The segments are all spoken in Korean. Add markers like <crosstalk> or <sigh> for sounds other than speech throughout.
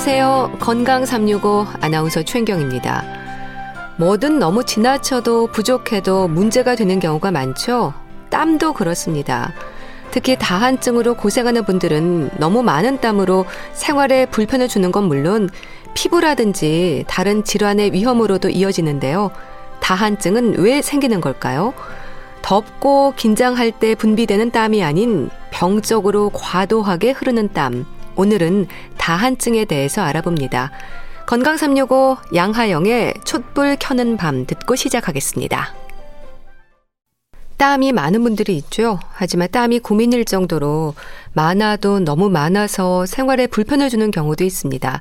안녕하세요. 건강 365 아나운서 최인경입니다. 뭐든 너무 지나쳐도 부족해도 문제가 되는 경우가 많죠. 땀도 그렇습니다. 특히 다한증으로 고생하는 분들은 너무 많은 땀으로 생활에 불편을 주는 건 물론 피부라든지 다른 질환의 위험으로도 이어지는데요. 다한증은 왜 생기는 걸까요? 덥고 긴장할 때 분비되는 땀이 아닌 병적으로 과도하게 흐르는 땀. 오늘은 다한증에 대해서 알아봅니다. 건강 365 양하영의 촛불 켜는 밤 듣고 시작하겠습니다. 땀이 많은 분들이 있죠. 하지만 땀이 고민일 정도로 많아도 너무 많아서 생활에 불편을 주는 경우도 있습니다.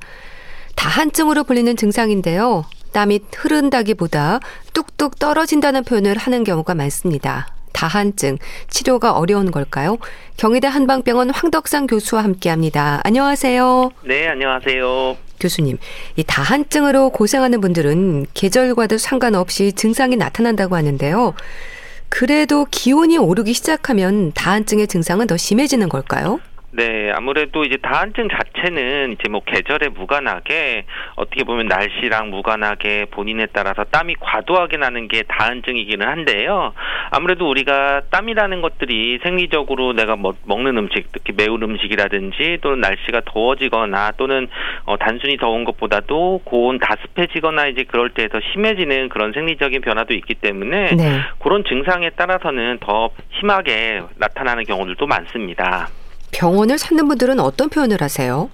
다한증으로 불리는 증상인데요. 땀이 흐른다기보다 뚝뚝 떨어진다는 표현을 하는 경우가 많습니다. 다한증 치료가 어려운 걸까요? 경희대 한방병원 황덕상 교수와 함께합니다. 안녕하세요. 네, 안녕하세요. 교수님, 이 다한증으로 고생하는 분들은 계절과도 상관없이 증상이 나타난다고 하는데요. 그래도 기온이 오르기 시작하면 다한증의 증상은 더 심해지는 걸까요? 네, 아무래도 이제 다한증 자체는 이제 뭐 계절에 무관하게 어떻게 보면 날씨랑 무관하게 본인에 따라서 땀이 과도하게 나는 게 다한증이기는 한데요. 아무래도 우리가 땀이라는 것들이 생리적으로 내가 뭐 먹는 음식, 특히 매운 음식이라든지 또는 날씨가 더워지거나 또는 어 단순히 더운 것보다도 고온 다습해지거나 이제 그럴 때 더 심해지는 그런 생리적인 변화도 있기 때문에 네. 그런 증상에 따라서는 더 심하게 나타나는 경우들도 많습니다. 병원을 찾는 분들은 어떤 표현을 하세요?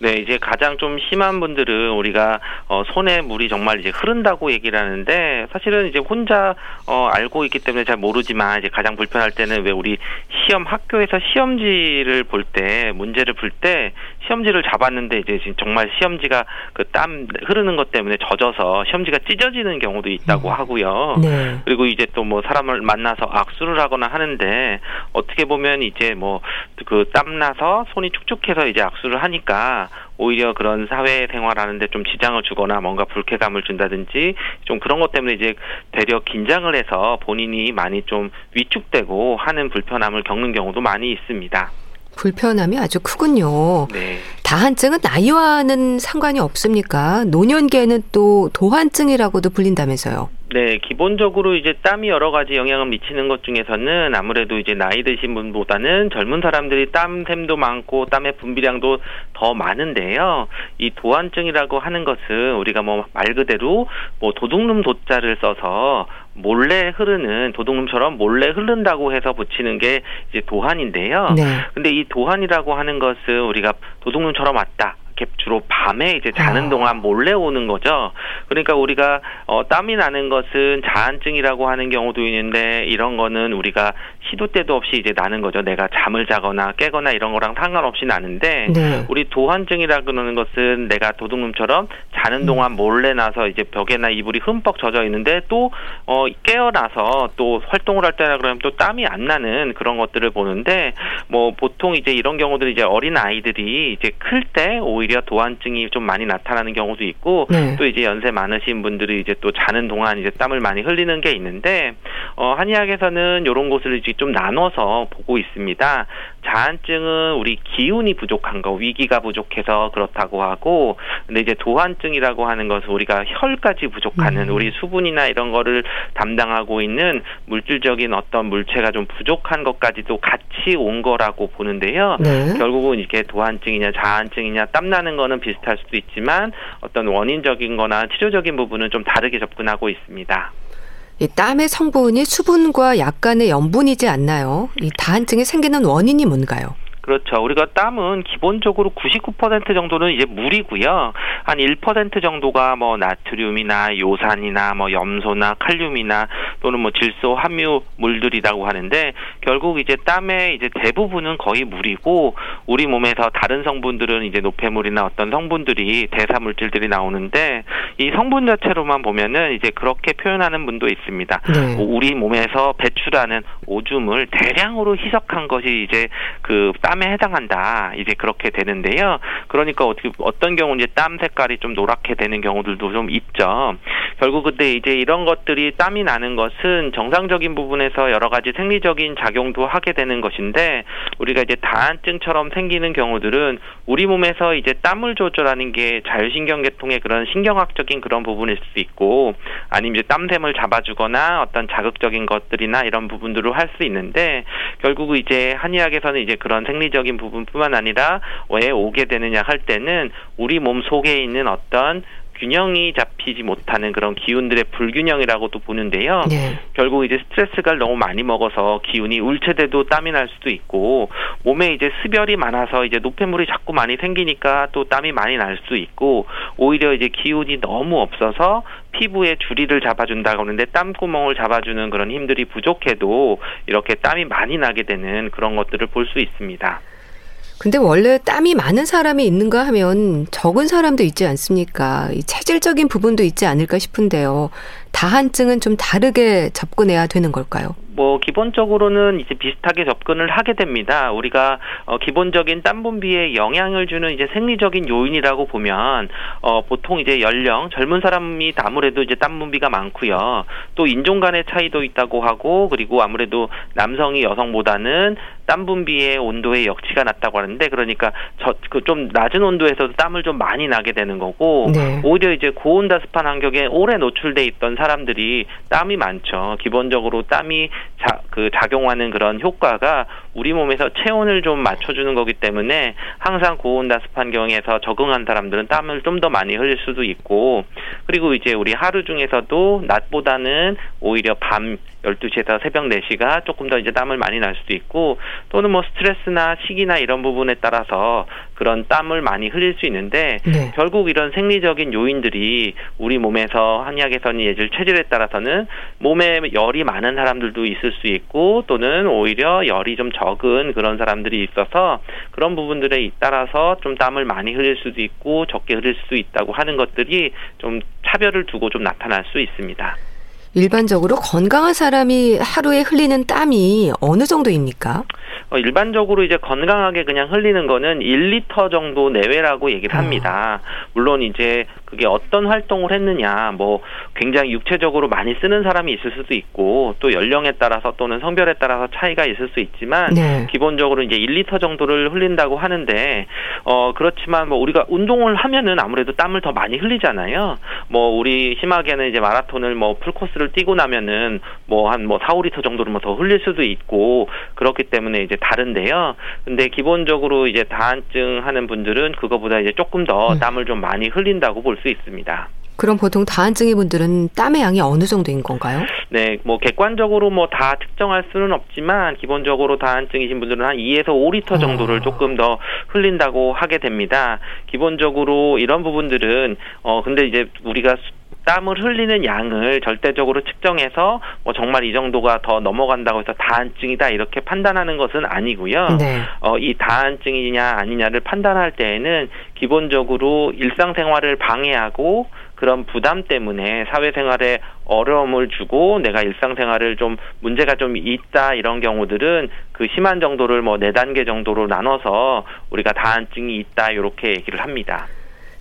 네, 이제 가장 좀 심한 분들은 우리가 어, 손에 물이 정말 이제 흐른다고 얘기를 하는데 사실은 이제 혼자 어, 알고 있기 때문에 잘 모르지만 이제 가장 불편할 때는 왜 우리 시험 학교에서 시험지를 볼 때 문제를 풀 때 시험지를 잡았는데 이제 지금 정말 시험지가 그 땀 흐르는 것 때문에 젖어서 시험지가 찢어지는 경우도 있다고 음. 하고요. 네. 그리고 이제 또 뭐 사람을 만나서 악수를 하거나 하는데 어떻게 보면 이제 뭐그 땀나서 손이 축축해서 이제 악수를 하니까 오히려 그런 사회 생활하는데 좀 지장을 주거나 뭔가 불쾌감을 준다든지 좀 그런 것 때문에 이제 되려 긴장을 해서 본인이 많이 좀 위축되고 하는 불편함을 겪는 경우도 많이 있습니다. 불편함이 아주 크군요. 네. 다한증은 나이와는 상관이 없습니까? 노년기에는 또 도한증이라고도 불린다면서요. 네, 기본적으로 이제 땀이 여러 가지 영향을 미치는 것 중에서는 아무래도 이제 나이 드신 분보다는 젊은 사람들이 땀샘도 많고 땀의 분비량도 더 많은데요. 이 도한증이라고 하는 것은 우리가 뭐 말 그대로 뭐 도둑놈 도자를 써서 몰래 흐르는 도둑놈처럼 몰래 흐른다고 해서 붙이는 게 이제 도한인데요. 네. 근데 이 도한이라고 하는 것은 우리가 도둑놈처럼 왔다. 이렇게 주로 밤에 이제 자는 아. 동안 몰래 오는 거죠. 그러니까 우리가 어, 땀이 나는 것은 자한증이라고 하는 경우도 있는데 이런 거는 우리가 시도 때도 없이 이제 나는 거죠. 내가 잠을 자거나 깨거나 이런 거랑 상관없이 나는데 네. 우리 도한증이라고 하는 것은 내가 도둑놈처럼 자는 음. 동안 몰래 나서 이제 벽에나 이불이 흠뻑 젖어 있는데 또 어, 깨어나서 또 활동을 할 때나 그러면 또 땀이 안 나는 그런 것들을 보는데 뭐 보통 이제 이런 경우들이 이제 어린 아이들이 이제 클 때 오히려 오히려 도안증이 좀 많이 나타나는 경우도 있고 네. 또 이제 연세 많으신 분들이 이제 또 자는 동안 이제 땀을 많이 흘리는 게 있는데 어 한의학에서는 이런 것을 이제 좀 나눠서 보고 있습니다. 자한증은 우리 기운이 부족한 거, 위기가 부족해서 그렇다고 하고, 근데 이제 도한증이라고 하는 것은 우리가 혈까지 부족하는 음. 우리 수분이나 이런 거를 담당하고 있는 물질적인 어떤 물체가 좀 부족한 것까지도 같이 온 거라고 보는데요. 네. 결국은 이게 도한증이냐 자한증이냐 땀나는 거는 비슷할 수도 있지만 어떤 원인적인 거나 치료적인 부분은 좀 다르게 접근하고 있습니다. 이 땀의 성분이 수분과 약간의 염분이지 않나요? 이 다한증이 생기는 원인이 뭔가요? 그렇죠. 우리가 땀은 기본적으로 99% 정도는 이제 물이고요. 한 1% 정도가 뭐 나트륨이나 요산이나 뭐 염소나 칼륨이나 또는 뭐 질소 함유 물들이라고 하는데 결국 이제 땀의 이제 대부분은 거의 물이고 우리 몸에서 다른 성분들은 이제 노폐물이나 어떤 성분들이 대사 물질들이 나오는데 이 성분 자체로만 보면은 이제 그렇게 표현하는 분도 있습니다. 네. 우리 몸에서 배출하는 오줌을 대량으로 희석한 것이 이제 그땀 땀에 해당한다. 이제 그렇게 되는데요. 그러니까 어떻게 어떤 경우 이제 땀 색깔이 좀 노랗게 되는 경우들도 좀 있죠. 결국 근데 이제 이런 것들이 땀이 나는 것은 정상적인 부분에서 여러 가지 생리적인 작용도 하게 되는 것인데 우리가 이제 다한증처럼 생기는 경우들은 우리 몸에서 이제 땀을 조절하는 게 자율신경계통의 그런 신경학적인 그런 부분일 수 있고 아니면 이제 땀샘을 잡아주거나 어떤 자극적인 것들이나 이런 부분들을 할 수 있는데 결국 이제 한의학에서는 이제 그런 생리적인 부분뿐만 아니라 왜 오게 되느냐 할 때는 우리 몸 속에 있는 어떤 균형이 잡히지 못하는 그런 기운들의 불균형이라고도 보는데요. 네. 결국 이제 스트레스가 너무 많이 먹어서 기운이 울체돼도 땀이 날 수도 있고 몸에 이제 습열이 많아서 이제 노폐물이 자꾸 많이 생기니까 또 땀이 많이 날수 있고 오히려 이제 기운이 너무 없어서 피부에 주리를 잡아준다고 하는데 땀구멍을 잡아주는 그런 힘들이 부족해도 이렇게 땀이 많이 나게 되는 그런 것들을 볼 수 있습니다. 근데 원래 땀이 많은 사람이 있는가 하면 적은 사람도 있지 않습니까? 이 체질적인 부분도 있지 않을까 싶은데요. 다한증은 좀 다르게 접근해야 되는 걸까요? 뭐 기본적으로는 이제 비슷하게 접근을 하게 됩니다. 우리가 어 기본적인 땀 분비에 영향을 주는 이제 생리적인 요인이라고 보면 어 보통 이제 연령 젊은 사람이 아무래도 이제 땀 분비가 많고요. 또 인종 간의 차이도 있다고 하고 그리고 아무래도 남성이 여성보다는 땀 분비의 온도의 역치가 낮다고 하는데 그러니까 저 그 좀 낮은 온도에서도 땀을 좀 많이 나게 되는 거고 네. 오히려 이제 고온다습한 환경에 오래 노출돼 있던 사람들이 땀이 많죠. 기본적으로 땀이 자, 그 작용하는 그런 효과가 우리 몸에서 체온을 좀 맞춰주는 거기 때문에 항상 고온다습 환경에서 적응한 사람들은 땀을 좀 더 많이 흘릴 수도 있고 그리고 이제 우리 하루 중에서도 낮보다는 오히려 밤 12시에서 새벽 4시가 조금 더 이제 땀을 많이 날 수도 있고 또는 뭐 스트레스나 시기나 이런 부분에 따라서 그런 땀을 많이 흘릴 수 있는데 네. 결국 이런 생리적인 요인들이 우리 몸에서 한의학에서는 예를 체질에 따라서는 몸에 열이 많은 사람들도 있을 수 있고 또는 오히려 열이 좀 적은 그런 사람들이 있어서 그런 부분들에 따라서 좀 땀을 많이 흘릴 수도 있고 적게 흘릴 수도 있다고 하는 것들이 좀 차별을 두고 좀 나타날 수 있습니다. 일반적으로 건강한 사람이 하루에 흘리는 땀이 어느 정도입니까? 어, 일반적으로 이제 건강하게 그냥 흘리는 거는 1리터 정도 내외라고 얘기를 아. 합니다. 물론 이제 그게 어떤 활동을 했느냐, 뭐 굉장히 육체적으로 많이 쓰는 사람이 있을 수도 있고 또 연령에 따라서 또는 성별에 따라서 차이가 있을 수 있지만 네. 기본적으로 이제 1리터 정도를 흘린다고 하는데 어 그렇지만 뭐 우리가 운동을 하면은 아무래도 땀을 더 많이 흘리잖아요. 뭐 우리 심하게는 이제 마라톤을 뭐 풀코스를 뛰고 나면은 뭐 한뭐 뭐 4, 5리터 정도를 뭐더 흘릴 수도 있고 그렇기 때문에 이제 다른데요. 근데 기본적으로 이제 다한증 하는 분들은 그거보다 이제 조금 더 음. 땀을 좀 많이 흘린다고 볼수 있습니다. 그럼 보통 다한증의 분들은 땀의 양이 어느 정도인 건가요? 네, 뭐 객관적으로 뭐 다 특정할 수는 없지만 기본적으로 다한증이신 분들은 한 2에서 5리터 정도를 어. 조금 더 흘린다고 하게 됩니다. 기본적으로 이런 부분들은 어 근데 이제 우리가 땀을 흘리는 양을 절대적으로 측정해서 뭐 정말 이 정도가 더 넘어간다고 해서 다한증이다 이렇게 판단하는 것은 아니고요. 네. 어, 이 다한증이냐 아니냐를 판단할 때에는 기본적으로 일상생활을 방해하고 그런 부담 때문에 사회생활에 어려움을 주고 내가 일상생활을 좀 문제가 좀 있다 이런 경우들은 그 심한 정도를 뭐 네 단계 정도로 나눠서 우리가 다한증이 있다 이렇게 얘기를 합니다.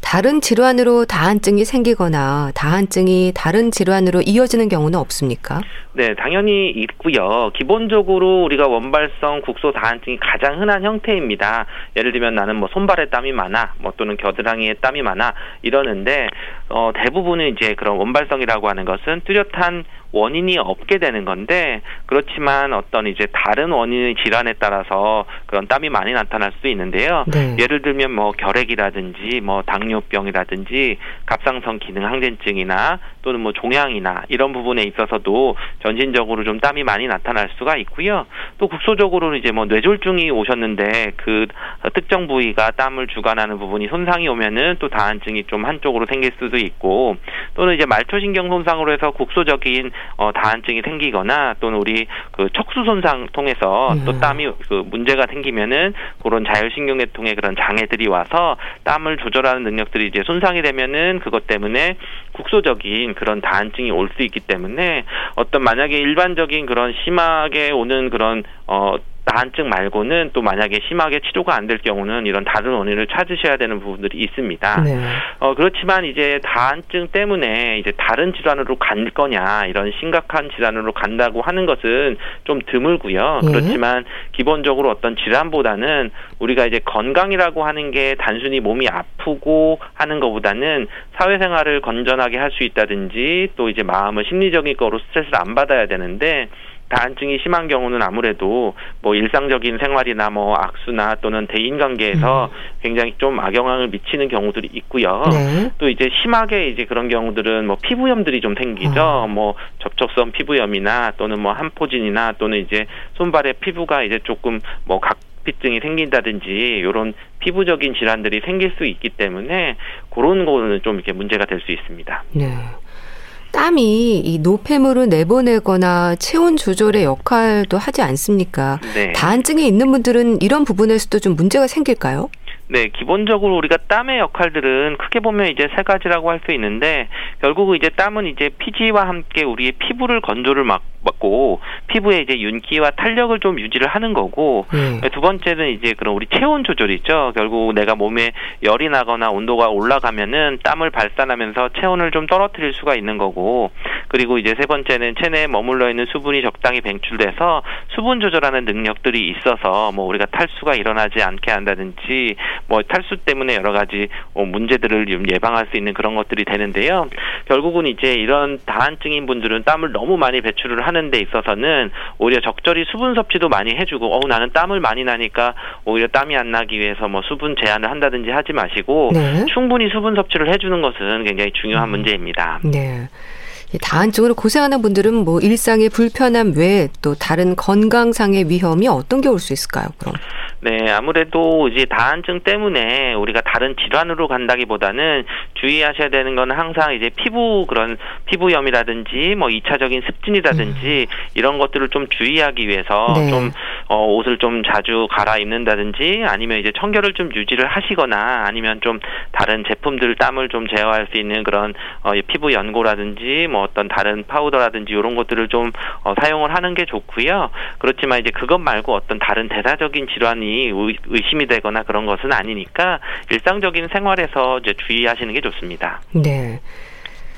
다른 질환으로 다한증이 생기거나 다한증이 다른 질환으로 이어지는 경우는 없습니까? 네, 당연히 있고요. 기본적으로 우리가 원발성 국소 다한증이 가장 흔한 형태입니다. 예를 들면 나는 뭐 손발에 땀이 많아, 뭐 또는 겨드랑이에 땀이 많아 이러는데 어 대부분은 이제 그런 원발성이라고 하는 것은 뚜렷한 원인이 없게 되는 건데 그렇지만 어떤 이제 다른 원인의 질환에 따라서 그런 땀이 많이 나타날 수 있는데요. 네. 예를 들면 뭐 결핵이라든지 뭐 당뇨병이라든지 갑상선 기능 항진증이나 또는 뭐 종양이나 이런 부분에 있어서도 전신적으로 좀 땀이 많이 나타날 수가 있고요. 또 국소적으로는 이제 뭐 뇌졸중이 오셨는데 그 특정 부위가 땀을 주관하는 부분이 손상이 오면은 또 다한증이 좀 한쪽으로 생길 수도 있고 또는 이제 말초신경 손상으로 해서 국소적인 어, 다한증이 생기거나 또는 우리 그 척수 손상 통해서 음. 또 땀이 그 문제가 생기면은 그런 자율신경계통의 그런 장애들이 와서 땀을 조절하는 능력들이 이제 손상이 되면은 그것 때문에 국소적인 그런 다한증이 올 수 있기 때문에 어떤 만약에 일반적인 그런 심하게 오는 그런 어 다한증 말고는 또 만약에 심하게 치료가 안 될 경우는 이런 다른 원인을 찾으셔야 되는 부분들이 있습니다. 네. 어, 그렇지만 이제 다한증 때문에 이제 다른 질환으로 갈 거냐 이런 심각한 질환으로 간다고 하는 것은 좀 드물고요. 예. 그렇지만 기본적으로 어떤 질환보다는 우리가 이제 건강이라고 하는 게 단순히 몸이 아프고 하는 것보다는 사회생활을 건전하게 할 수 있다든지 또 이제 마음을 심리적인 거로 스트레스를 안 받아야 되는데 다한증이 심한 경우는 아무래도 뭐 일상적인 생활이나 뭐 악수나 또는 대인 관계에서 음. 굉장히 좀 악영향을 미치는 경우들이 있고요. 네. 또 이제 심하게 이제 그런 경우들은 뭐 피부염들이 좀 생기죠. 어. 뭐 접촉성 피부염이나 또는 뭐 한포진이나 또는 이제 손발의 피부가 이제 조금 뭐 각, 피증이 생긴다든지 이런 피부적인 질환들이 생길 수 있기 때문에 그런 거는 좀 이렇게 문제가 될 수 있습니다. 네. 땀이 이 노폐물을 내보내거나 체온 조절의 역할도 하지 않습니까? 네. 다한증에 있는 분들은 이런 부분에서도 좀 문제가 생길까요? 네, 기본적으로 우리가 땀의 역할들은 크게 보면 이제 세 가지라고 할 수 있는데 결국 이제 땀은 이제 피지와 함께 우리의 피부를 건조를 막 받고 피부에 이제 윤기와 탄력을 좀 유지를 하는 거고 음. 두 번째는 이제 그런 우리 체온 조절이죠. 결국 내가 몸에 열이 나거나 온도가 올라가면은 땀을 발산하면서 체온을 좀 떨어뜨릴 수가 있는 거고 그리고 이제 세 번째는 체내에 머물러 있는 수분이 적당히 배출돼서 수분 조절하는 능력들이 있어서 뭐 우리가 탈수가 일어나지 않게 한다든지 뭐 탈수 때문에 여러 가지 뭐 문제들을 좀 예방할 수 있는 그런 것들이 되는데요. 결국은 이제 이런 다한증인 분들은 땀을 너무 많이 배출을 하는 데 있어서는 오히려 적절히 수분 섭취도 많이 해주고 어 나는 땀을 많이 나니까 오히려 땀이 안 나기 위해서 뭐 수분 제한을 한다든지 하지 마시고 네. 충분히 수분 섭취를 해주는 것은 굉장히 중요한 음. 문제입니다. 네. 다한증으로 고생하는 분들은 뭐 일상의 불편함 외에 또 다른 건강상의 위험이 어떤 게 올 수 있을까요? 그럼? 네, 아무래도 이제 다한증 때문에 우리가 다른 질환으로 간다기보다는 주의하셔야 되는 건 항상 이제 피부 그런 피부염이라든지 뭐 2차적인 습진이라든지 음. 이런 것들을 좀 주의하기 위해서 네. 좀 어, 옷을 좀 자주 갈아입는다든지 아니면 이제 청결을 좀 유지를 하시거나 아니면 좀 다른 제품들 땀을 좀 제어할 수 있는 그런 어, 피부 연고라든지 뭐 어떤 다른 파우더라든지 이런 것들을 좀 어, 사용을 하는 게 좋고요. 그렇지만 이제 그것 말고 어떤 다른 대사적인 질환이 의, 의심이 되거나 그런 것은 아니니까 일상적인 생활에서 이제 주의하시는 게 좋습니다. 네.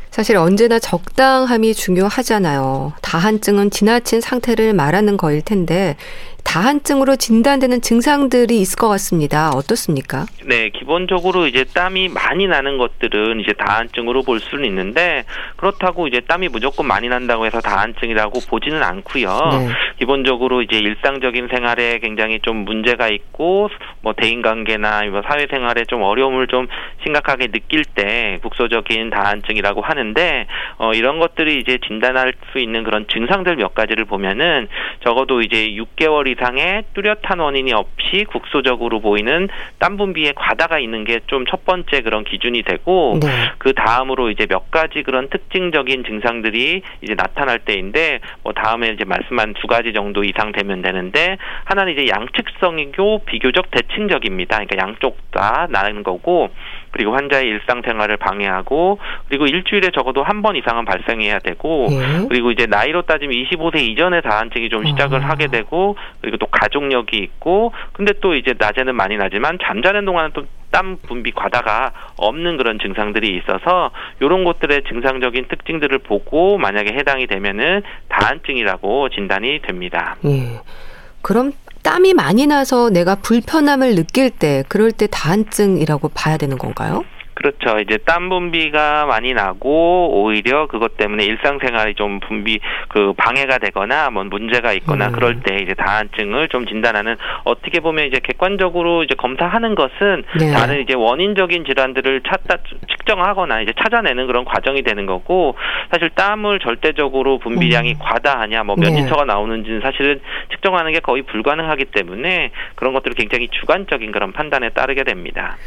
사실 언제나 적당함이 중요하잖아요. 다한증은 지나친 상태를 말하는 거일 텐데 다한증으로 진단되는 증상들이 있을 것 같습니다. 어떻습니까? 네, 기본적으로 이제 땀이 많이 나는 것들은 이제 다한증으로 볼 수는 있는데 그렇다고 이제 땀이 무조건 많이 난다고 해서 다한증이라고 보지는 않고요. 네. 기본적으로 이제 일상적인 생활에 굉장히 좀 문제가 있고 뭐 대인 관계나 뭐 사회 생활에 좀 어려움을 좀 심각하게 느낄 때 국소적인 다한증이라고 하는데 어 이런 것들이 이제 진단할 수 있는 그런 증상들 몇 가지를 보면은 적어도 이제 6개월 이상의 뚜렷한 원인이 없이 국소적으로 보이는 땀 분비에 과다가 있는 게 좀 첫 번째 그런 기준이 되고 네. 그 다음으로 이제 몇 가지 그런 특징적인 증상들이 이제 나타날 때인데 뭐 다음에 이제 말씀한 두 가지 정도 이상 되면 되는데 하나는 이제 양측성이고 비교적 대칭적입니다. 그러니까 양쪽 다 나는 거고 그리고 환자의 일상생활을 방해하고 그리고 일주일에 적어도 한 번 이상은 발생해야 되고 예. 그리고 이제 나이로 따지면 25세 이전에 다한증이 좀 시작을 아. 하게 되고 그리고 또 가족력이 있고 근데 또 이제 낮에는 많이 나지만 잠자는 동안은 또땀 분비 과다가 없는 그런 증상들이 있어서 이런 것들의 증상적인 특징들을 보고 만약에 해당이 되면은 다한증이라고 진단이 됩니다. 예. 그럼 땀이 많이 나서 내가 불편함을 느낄 때 그럴 때 다한증이라고 봐야 되는 건가요? 그렇죠. 이제 땀 분비가 많이 나고 오히려 그것 때문에 일상생활이 좀 분비 그 방해가 되거나 뭐 문제가 있거나 음. 그럴 때 이제 다한증을 좀 진단하는 어떻게 보면 이제 객관적으로 이제 검사하는 것은 네. 다른 이제 원인적인 질환들을 찾다 측정하거나 이제 찾아내는 그런 과정이 되는 거고 사실 땀을 절대적으로 분비량이 음. 과다하냐 뭐 몇 네. 리터가 나오는지는 사실은 측정하는 게 거의 불가능하기 때문에 그런 것들을 굉장히 주관적인 그런 판단에 따르게 됩니다.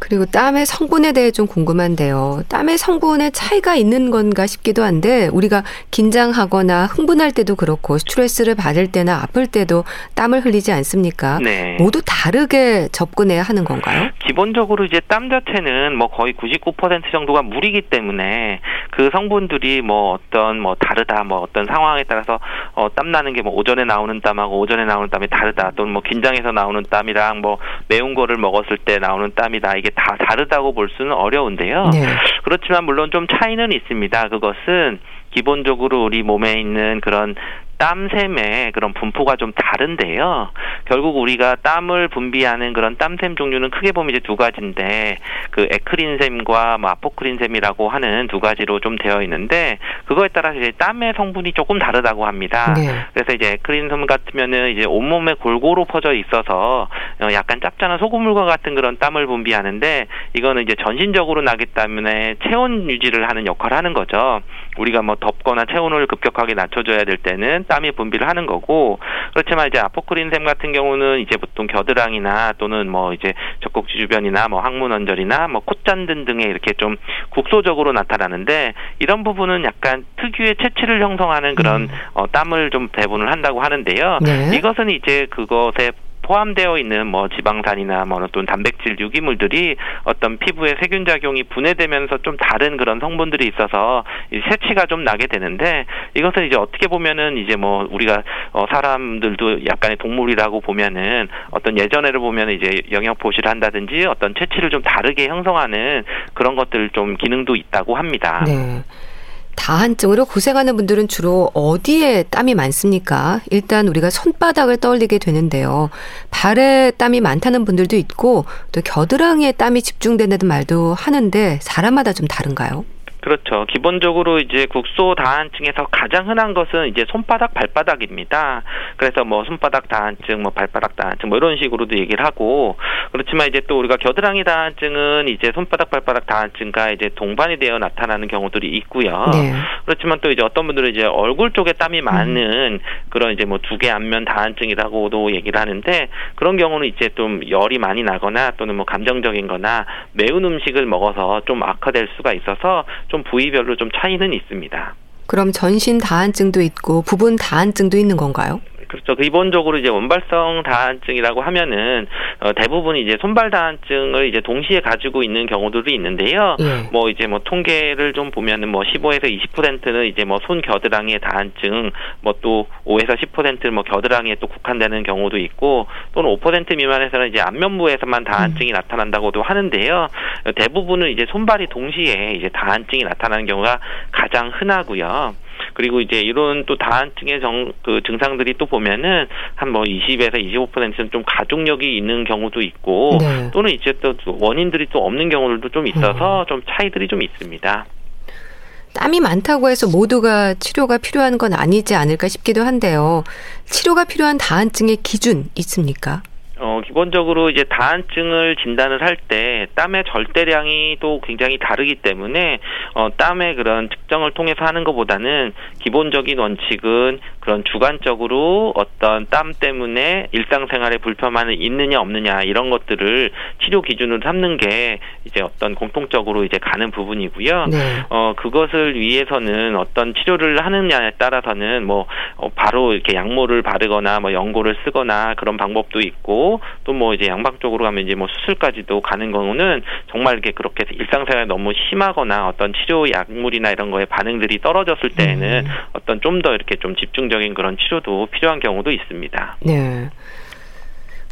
그리고 땀의 성분에 대해 좀 궁금한데요. 땀의 성분에 차이가 있는 건가 싶기도 한데 우리가 긴장하거나 흥분할 때도 그렇고 스트레스를 받을 때나 아플 때도 땀을 흘리지 않습니까? 네. 모두 다르게 접근해야 하는 건가요? 기본적으로 이제 땀 자체는 뭐 거의 99% 정도가 물이기 때문에 그그 성분들이 뭐 어떤 뭐 다르다 뭐 어떤 상황에 따라서 어, 땀 나는 게 뭐 오전에 나오는 땀하고 오전에 나오는 땀이 다르다 또는 뭐 긴장해서 나오는 땀이랑 뭐 매운 거를 먹었을 때 나오는 땀이다 이게 다 다르다고 볼 수는 어려운데요. 네. 그렇지만 물론 좀 차이는 있습니다. 그것은 기본적으로 우리 몸에 있는 그런 땀샘의 그런 분포가 좀 다른데요. 결국 우리가 땀을 분비하는 그런 땀샘 종류는 크게 보면 이제 두 가지인데 그 에크린샘과 뭐 아포크린샘이라고 하는 두 가지로 좀 되어 있는데 그거에 따라서 이제 땀의 성분이 조금 다르다고 합니다. 네. 그래서 이제 에크린샘 같으면은 이제 온몸에 골고루 퍼져 있어서 어, 약간 짭짤한 소금물과 같은 그런 땀을 분비하는데 이거는 이제 전신적으로 나기 때문에 체온 유지를 하는 역할을 하는 거죠. 우리가 뭐 덥거나 체온을 급격하게 낮춰줘야 될 때는 땀이 분비를 하는 거고 그렇지만 이제 아포크린샘 같은 경우는 이제 보통 겨드랑이나 또는 뭐 이제 젖꼭지 주변이나 뭐 항문 언절이나 뭐 콧잔등 등에 이렇게 좀 국소적으로 나타나는데 이런 부분은 약간 특유의 체취를 형성하는 그런 음. 어, 땀을 좀 배분을 한다고 하는데요. 네. 이것은 이제 그것에 포함되어 있는 뭐 지방산이나 뭐 또는 단백질 유기물들이 어떤 피부에 세균 작용이 분해되면서 좀 다른 그런 성분들이 있어서 세치가 좀 나게 되는데 이것은 이제 어떻게 보면은 이제 뭐 우리가 어 사람들도 약간의 동물이라고 보면은 어떤 예전에를 보면 이제 영역 보시를 한다든지 어떤 채취를 좀 다르게 형성하는 그런 것들 좀 기능도 있다고 합니다. 네. 다한증으로 고생하는 분들은 주로 어디에 땀이 많습니까? 일단 우리가 손바닥을 떠올리게 되는데요. 발에 땀이 많다는 분들도 있고 또 겨드랑이에 땀이 집중되는 말도 하는데 사람마다 좀 다른가요? 그렇죠. 기본적으로 이제 국소 다한증에서 가장 흔한 것은 이제 손바닥, 발바닥입니다. 그래서 뭐 손바닥 다한증, 뭐 발바닥 다한증, 뭐 이런 식으로도 얘기를 하고 그렇지만 이제 또 우리가 겨드랑이 다한증은 이제 손바닥, 발바닥 다한증과 이제 동반이 되어 나타나는 경우들이 있고요. 네. 그렇지만 또 이제 어떤 분들은 이제 얼굴 쪽에 땀이 음. 많은 음. 그런 이제 뭐 두개 안면 다한증이라고도 얘기를 하는데 그런 경우는 이제 좀 열이 많이 나거나 또는 뭐 감정적인거나 매운 음식을 먹어서 좀 악화될 수가 있어서 좀 부위별로 좀 차이는 있습니다. 그럼 전신 다한증도 있고 부분 다한증도 있는 건가요? 그렇죠. 기본적으로 이제 원발성 다한증이라고 하면은 어, 대부분 이제 손발 다한증을 이제 동시에 가지고 있는 경우들도 있는데요. 예. 뭐 이제 뭐 통계를 좀 보면은 뭐 15에서 20%는 이제 뭐 손 겨드랑이의 다한증, 뭐 또 5에서 10%뭐 겨드랑이에 또 국한되는 경우도 있고 또는 5% 미만에서는 이제 안면부에서만 다한증이 음. 나타난다고도 하는데요. 대부분은 이제 손발이 동시에 이제 다한증이 나타나는 경우가 가장 흔하고요. 그리고 이제 이런 또 다한증의 정, 그 증상들이 또 보면은 한 뭐 20에서 25%는 좀 가족력이 있는 경우도 있고 네. 또는 이제 또 원인들이 또 없는 경우들도 좀 있어서 음. 좀 차이들이 좀 있습니다. 땀이 많다고 해서 모두가 치료가 필요한 건 아니지 않을까 싶기도 한데요. 치료가 필요한 다한증의 기준 있습니까? 어, 기본적으로 이제 다한증을 진단을 할 때 땀의 절대량이 또 굉장히 다르기 때문에 어, 땀의 그런 측정을 통해서 하는 것보다는 기본적인 원칙은 그런 주관적으로 어떤 땀 때문에 일상생활에 불편함이 있느냐 없느냐 이런 것들을 치료 기준으로 삼는 게 이제 어떤 공통적으로 이제 가는 부분이고요. 네. 어, 그것을 위해서는 어떤 치료를 하느냐에 따라서는 뭐 어, 바로 이렇게 약물을 바르거나 뭐 연고를 쓰거나 그런 방법도 있고 또 뭐 이제 양방 쪽으로 가면 이제 뭐 수술까지도 가는 경우는 정말 이렇게 그렇게 일상생활 너무 심하거나 어떤 치료 약물이나 이런 거에 반응들이 떨어졌을 때에는 음. 어떤 좀 더 이렇게 좀 집중적 인 그런 치료도 필요한 경우도 있습니다. 네.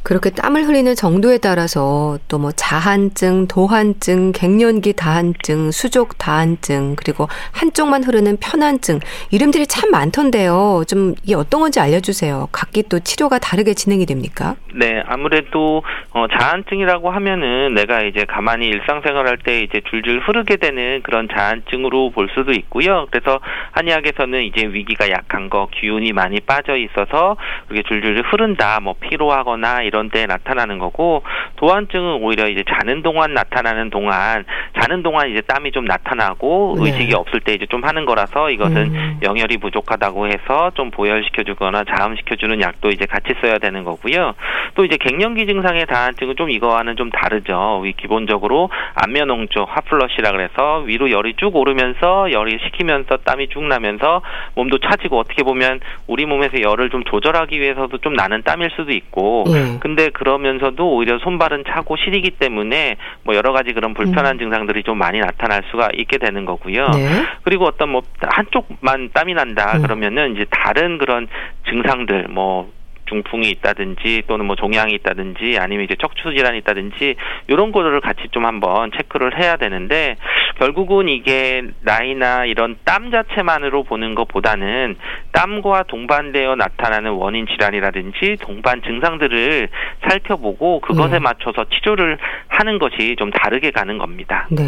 그렇게 땀을 흘리는 정도에 따라서 또 뭐 자한증, 도한증, 갱년기 다한증, 수족 다한증, 그리고 한쪽만 흐르는 편한증 이름들이 참 많던데요. 좀 이게 어떤 건지 알려주세요. 각기 또 치료가 다르게 진행이 됩니까? 네, 아무래도 어, 자한증이라고 하면은 내가 이제 가만히 일상생활할 때 이제 줄줄 흐르게 되는 그런 자한증으로 볼 수도 있고요. 그래서 한의학에서는 이제 위기가 약한 거, 기운이 많이 빠져 있어서 그게 줄줄 흐른다, 뭐 피로하거나 이런 때 나타나는 거고 도안증은 오히려 이제 자는 동안 나타나는 동안 자는 동안 이제 땀이 좀 나타나고 네. 의식이 없을 때 이제 좀 하는 거라서 이것은 음. 영열이 부족하다고 해서 좀 보혈시켜 주거나 자음시켜 주는 약도 이제 같이 써야 되는 거고요. 또 이제 갱년기 증상의 다한증은 좀 이거와는 좀 다르죠. 기본적으로 안면홍조 화플러시라 그래서 위로 열이 쭉 오르면서 열이 식히면서 땀이 쭉 나면서 몸도 차지고 어떻게 보면 우리 몸에서 열을 좀 조절하기 위해서도 좀 나는 땀일 수도 있고 네. 네. 근데 그러면서도 오히려 손발은 차고 시리기 때문에 뭐 여러 가지 그런 불편한 음. 증상들이 좀 많이 나타날 수가 있게 되는 거고요. 네. 그리고 어떤 뭐 한쪽만 땀이 난다 음. 그러면은 이제 다른 그런 증상들 뭐 중풍이 있다든지 또는 뭐 종양이 있다든지 아니면 이제 척추 질환이 있다든지 이런 거를 같이 좀 한번 체크를 해야 되는데 결국은 이게 나이나 이런 땀 자체만으로 보는 것보다는 땀과 동반되어 나타나는 원인 질환이라든지 동반 증상들을 살펴보고 그것에 네. 맞춰서 치료를 하는 것이 좀 다르게 가는 겁니다. 네.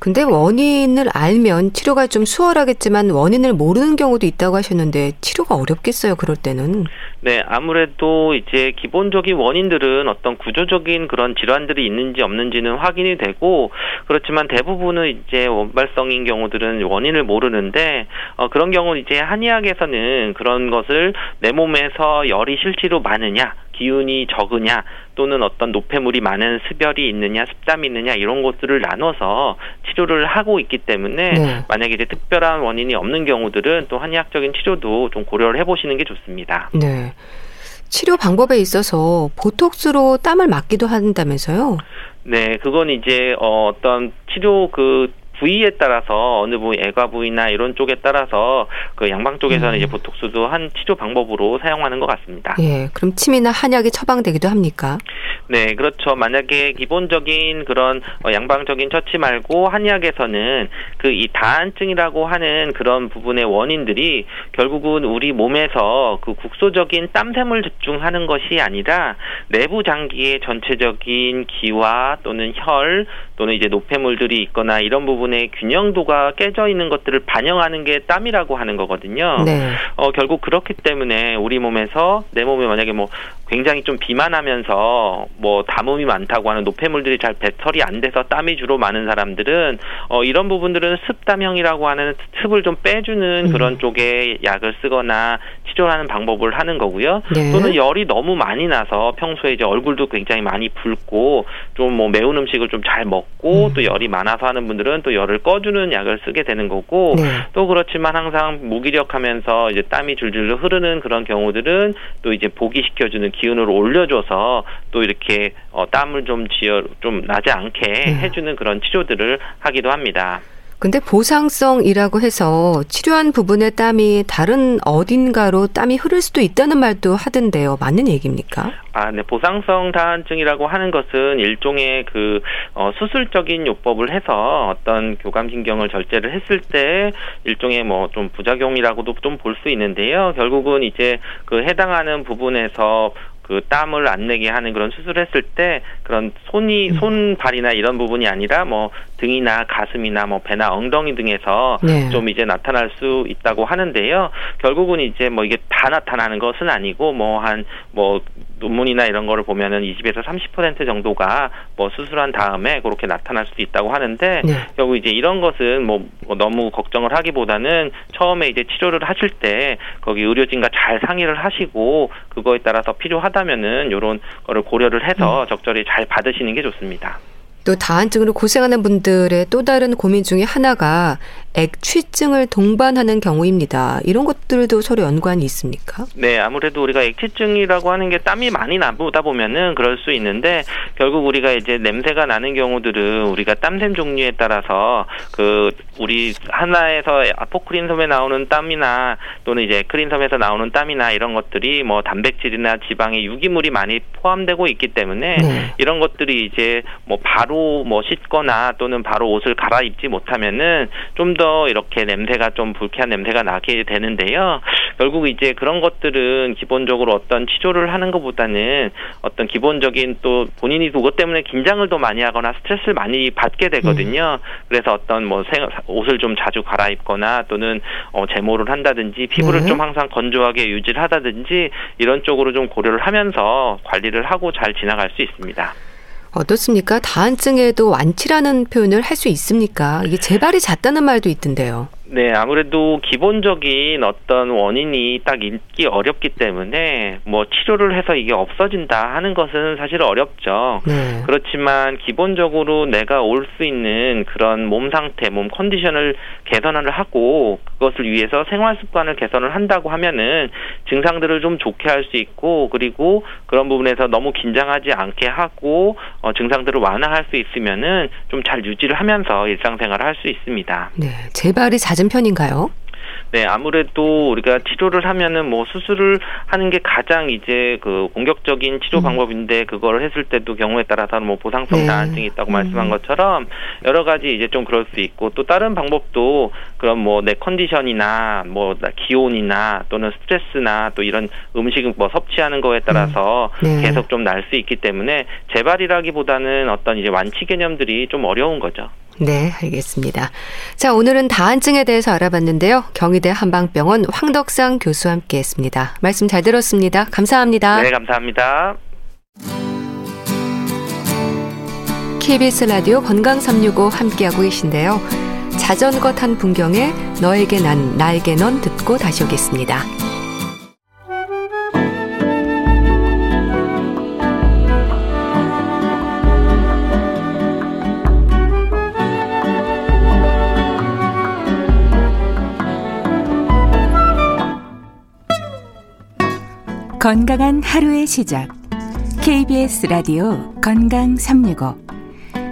근데 원인을 알면 치료가 좀 수월하겠지만 원인을 모르는 경우도 있다고 하셨는데 치료가 어렵겠어요, 그럴 때는. 네, 아무래도 이제 기본적인 원인들은 어떤 구조적인 그런 질환들이 있는지 없는지는 확인이 되고 그렇지만 대부분은 이제 원발성인 경우들은 원인을 모르는데 어, 그런 경우는 이제 한의학에서는 그런 것을 내 몸에서 열이 실제로 많으냐 기운이 적으냐 또는 어떤 노폐물이 많은 습열이 있느냐 습담이 있느냐 이런 것들을 나눠서 치료를 하고 있기 때문에 네. 만약에 이제 특별한 원인이 없는 경우들은 또 한의학적인 치료도 좀 고려를 해보시는 게 좋습니다. 네. 치료 방법에 있어서 보톡스로 땀을 막기도 한다면서요? 네, 그건 이제 어, 어떤 치료 그 부위에 따라서 어느 부위 애가 부위나 이런 쪽에 따라서 그 양방 쪽에서는 음. 이제 보톡스도 한 치료 방법으로 사용하는 것 같습니다. 예, 그럼 침이나 한약이 처방되기도 합니까? 네, 그렇죠. 만약에 기본적인 그런 어, 양방적인 처치 말고 한의학에서는 그 이 다한증이라고 하는 그런 부분의 원인들이 결국은 우리 몸에서 그 국소적인 땀샘을 집중하는 것이 아니라 내부 장기의 전체적인 기와 또는 혈 또는 이제 노폐물들이 있거나 이런 부분의 균형도가 깨져 있는 것들을 반영하는 게 땀이라고 하는 거거든요. 네. 어, 결국 그렇기 때문에 우리 몸에서 내 몸에 만약에 뭐 굉장히 좀 비만하면서 뭐 담음이 많다고 하는 노폐물들이 잘 배설이 안 돼서 땀이 주로 많은 사람들은 어 이런 부분들은 습담형이라고 하는 습을 좀 빼주는 음. 그런 쪽에 약을 쓰거나 치료하는 방법을 하는 거고요. 네. 또는 열이 너무 많이 나서 평소에 이제 얼굴도 굉장히 많이 붉고 좀 뭐 매운 음식을 좀 잘 먹고 음. 또 열이 많아서 하는 분들은 또 열을 꺼주는 약을 쓰게 되는 거고 네. 또 그렇지만 항상 무기력하면서 이제 땀이 줄줄 흐르는 그런 경우들은 또 이제 보기시켜주는 기운을 올려줘서 또 이렇게 어, 땀을 좀 지어 좀 나지 않게 네. 해주는 그런 치료들을 하기도 합니다. 근데 보상성이라고 해서 치료한 부분의 땀이 다른 어딘가로 땀이 흐를 수도 있다는 말도 하던데요. 맞는 얘기입니까? 아, 네. 보상성 다한증이라고 하는 것은 일종의 그 어, 수술적인 요법을 해서 어떤 교감신경을 절제를 했을 때 일종의 뭐 좀 부작용이라고도 좀 볼 수 있는데요. 결국은 이제 그 해당하는 부분에서 그 땀을 안 내게 하는 그런 수술을 했을 때 그런 손이 음. 손발이나 이런 부분이 아니라 뭐 등이나 가슴이나 뭐 배나 엉덩이 등에서 네. 좀 이제 나타날 수 있다고 하는데요. 결국은 이제 뭐 이게 다 나타나는 것은 아니고 뭐 한뭐 뭐 논문이나 이런 거를 보면은 20에서 30% 정도가 뭐 수술한 다음에 그렇게 나타날 수도 있다고 하는데 네. 결국 이제 이런 것은 뭐 너무 걱정을 하기보다는 처음에 이제 치료를 하실 때 거기 의료진과 잘 상의를 하시고 그거에 따라서 필요하다 면은 요런 거를 고려를 해서 음. 적절히 잘 받으시는 게 좋습니다. 또 다한증으로 고생하는 분들의 또 다른 고민 중에 하나가 액취증을 동반하는 경우입니다. 이런 것들도 서로 연관이 있습니까? 네, 아무래도 우리가 액취증이라고 하는 게 땀이 많이 나보다 보면은 그럴 수 있는데 결국 우리가 이제 냄새가 나는 경우들은 우리가 땀샘 종류에 따라서 그 우리 하나에서 아포크린섬에 나오는 땀이나 또는 이제 크린섬에서 나오는 땀이나 이런 것들이 뭐 단백질이나 지방의 유기물이 많이 포함되고 있기 때문에 네. 이런 것들이 이제 뭐 바로 뭐 씻거나 또는 바로 옷을 갈아입지 못하면은 좀 더 이렇게 냄새가 좀 불쾌한 냄새가 나게 되는데요. 결국 이제 그런 것들은 기본적으로 어떤 치료를 하는 것보다는 어떤 기본적인 또 본인이 그것 때문에 긴장을 더 많이 하거나 스트레스를 많이 받게 되거든요. 음. 그래서 어떤 뭐 생, 옷을 좀 자주 갈아입거나 또는 어, 제모를 한다든지 피부를 네. 좀 항상 건조하게 유지를 하다든지 이런 쪽으로 좀 고려를 하면서 관리를 하고 잘 지나갈 수 있습니다. 어떻습니까? 다한증에도 완치라는 표현을 할 수 있습니까? 이게 재발이 잦다는 말도 있던데요. 네, 아무래도 기본적인 어떤 원인이 딱 읽기 어렵기 때문에 뭐 치료를 해서 이게 없어진다 하는 것은 사실 어렵죠. 네. 그렇지만 기본적으로 내가 올 수 있는 그런 몸 상태, 몸 컨디션을 개선을 하고 그것을 위해서 생활 습관을 개선을 한다고 하면은 증상들을 좀 좋게 할 수 있고 그리고 그런 부분에서 너무 긴장하지 않게 하고 어, 증상들을 완화할 수 있으면은 좀 잘 유지를 하면서 일상생활을 할 수 있습니다. 네, 재발이 잦은 맞은 편인가요? 네, 아무래도 우리가 치료를 하면은 뭐 수술을 하는 게 가장 이제 그 공격적인 치료 음. 방법인데 그걸 했을 때도 경우에 따라서는 뭐 보상성 네. 다한증이 있다고 음. 말씀한 것처럼 여러 가지 이제 좀 그럴 수 있고 또 다른 방법도 그런 뭐 내 컨디션이나 뭐 기온이나 또는 스트레스나 또 이런 음식 뭐 섭취하는 거에 따라서 음. 네. 계속 좀 날 수 있기 때문에 재발이라기보다는 어떤 이제 완치 개념들이 좀 어려운 거죠. 네, 알겠습니다. 자, 오늘은 다한증에 대해서 알아봤는데요. 경희대 한방병원 황덕상 교수와 함께 했습니다. 말씀 잘 들었습니다. 감사합니다. 네, 감사합니다. KBS 라디오 건강 365 함께하고 계신데요. 자전거 탄 풍경에 너에게 난, 나에게 넌 듣고 다시 오겠습니다. 건강한 하루의 시작. KBS 라디오 건강 365.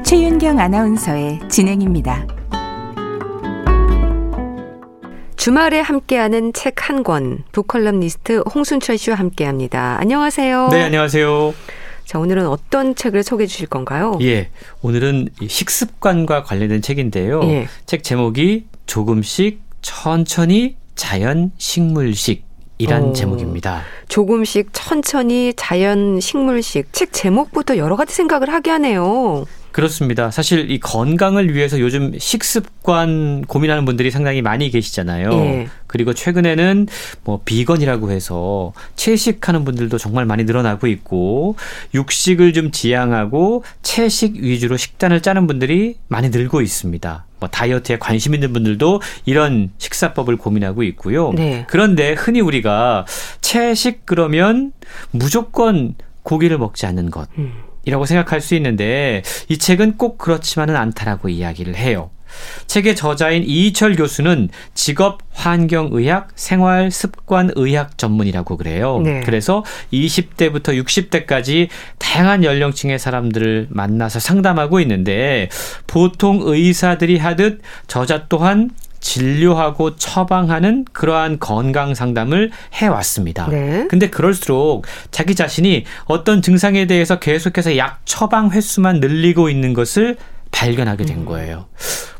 최윤경 아나운서의 진행입니다. 주말에 함께하는 책 한 권, 북컬럼니스트 홍순철 씨와 함께합니다. 안녕하세요. 네, 안녕하세요. 자, 오늘은 어떤 책을 소개해 주실 건가요? 예, 오늘은 식습관과 관련된 책인데요. 예. 책 제목이 조금씩 천천히 자연 식물식 이란 어, 제목입니다. 조금씩 천천히 자연 식물식 책 제목부터 여러 가지 생각을 하게 하네요. 그렇습니다. 사실 이 건강을 위해서 요즘 식습관 고민하는 분들이 상당히 많이 계시잖아요. 예. 그리고 최근에는 뭐 비건이라고 해서 채식하는 분들도 정말 많이 늘어나고 있고 육식을 좀 지향하고 채식 위주로 식단을 짜는 분들이 많이 늘고 있습니다. 뭐 다이어트에 관심 있는 분들도 이런 식사법을 고민하고 있고요. 네. 그런데 흔히 우리가 채식 그러면 무조건 고기를 먹지 않는 것. 음. 이라고 생각할 수 있는데 이 책은 꼭 그렇지만은 않다라고 이야기를 해요. 책의 저자인 이희철 교수는 직업 환경의학 생활 습관 의학 전문이라고 그래요. 네. 그래서 20대부터 60대까지 다양한 연령층의 사람들을 만나서 상담하고 있는데 보통 의사들이 하듯 저자 또한 진료하고 처방하는 그러한 건강 상담을 해왔습니다. 네. 근데 그럴수록 자기 자신이 어떤 증상에 대해서 계속해서 약 처방 횟수만 늘리고 있는 것을 발견하게 된 음. 거예요.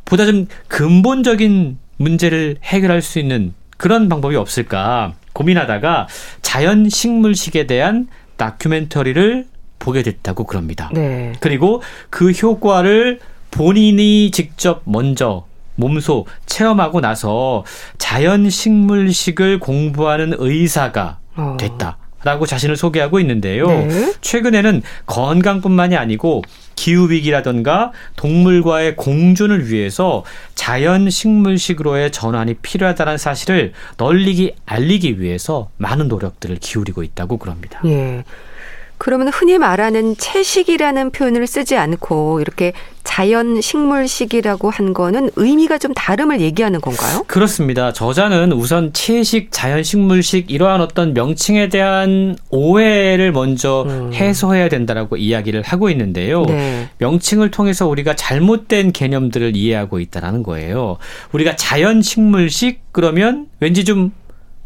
보다 좀 근본적인 문제를 해결할 수 있는 그런 방법이 없을까 고민하다가 자연 식물식에 대한 다큐멘터리를 보게 됐다고 그럽니다. 네. 그리고 그 효과를 본인이 직접 먼저 몸소 체험하고 나서 자연 식물식을 공부하는 의사가 어. 됐다. 라고 자신을 소개하고 있는데요. 네. 최근에는 건강뿐만이 아니고 기후 위기라던가 동물과의 공존을 위해서 자연 식물식으로의 전환이 필요하다는 사실을 널리 알리기 위해서 많은 노력들을 기울이고 있다고 그럽니다. 예. 그러면 흔히 말하는 채식이라는 표현을 쓰지 않고 이렇게 자연 식물식이라고 한 거는 의미가 좀 다름을 얘기하는 건가요? 그렇습니다. 저자는 우선 채식, 자연 식물식 이러한 어떤 명칭에 대한 오해를 먼저 음. 해소해야 된다라고 이야기를 하고 있는데요. 네. 명칭을 통해서 우리가 잘못된 개념들을 이해하고 있다라는 거예요. 우리가 자연 식물식 그러면 왠지 좀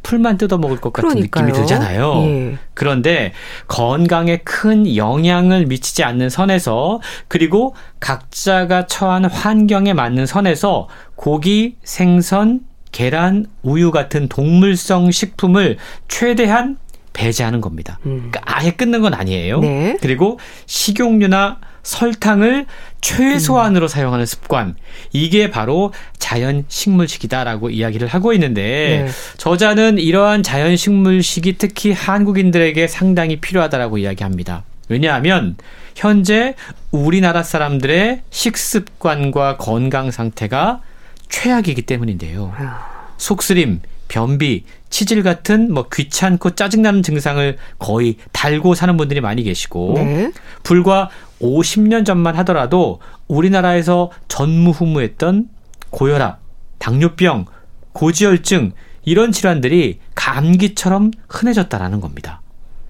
풀만 뜯어 먹을 것 같은 그러니까요. 느낌이 들잖아요. 예. 그런데 건강에 큰 영향을 미치지 않는 선에서 그리고 각자가 처한 환경에 맞는 선에서 고기, 생선, 계란, 우유 같은 동물성 식품을 최대한 배제하는 겁니다. 음. 그러니까 아예 끊는 건 아니에요. 네. 그리고 식용유나 설탕을 최소한으로 음. 사용하는 습관. 이게 바로 자연 식물식이다라고 이야기를 하고 있는데 네. 저자는 이러한 자연 식물식이 특히 한국인들에게 상당히 필요하다라고 이야기합니다. 왜냐하면 현재 우리나라 사람들의 식습관과 건강 상태가 최악이기 때문인데요. 속쓰림, 변비, 치질 같은 뭐 귀찮고 짜증나는 증상을 거의 달고 사는 분들이 많이 계시고 네. 불과 50년 전만 하더라도 우리나라에서 전무후무했던 고혈압, 당뇨병, 고지혈증 이런 질환들이 감기처럼 흔해졌다라는 겁니다.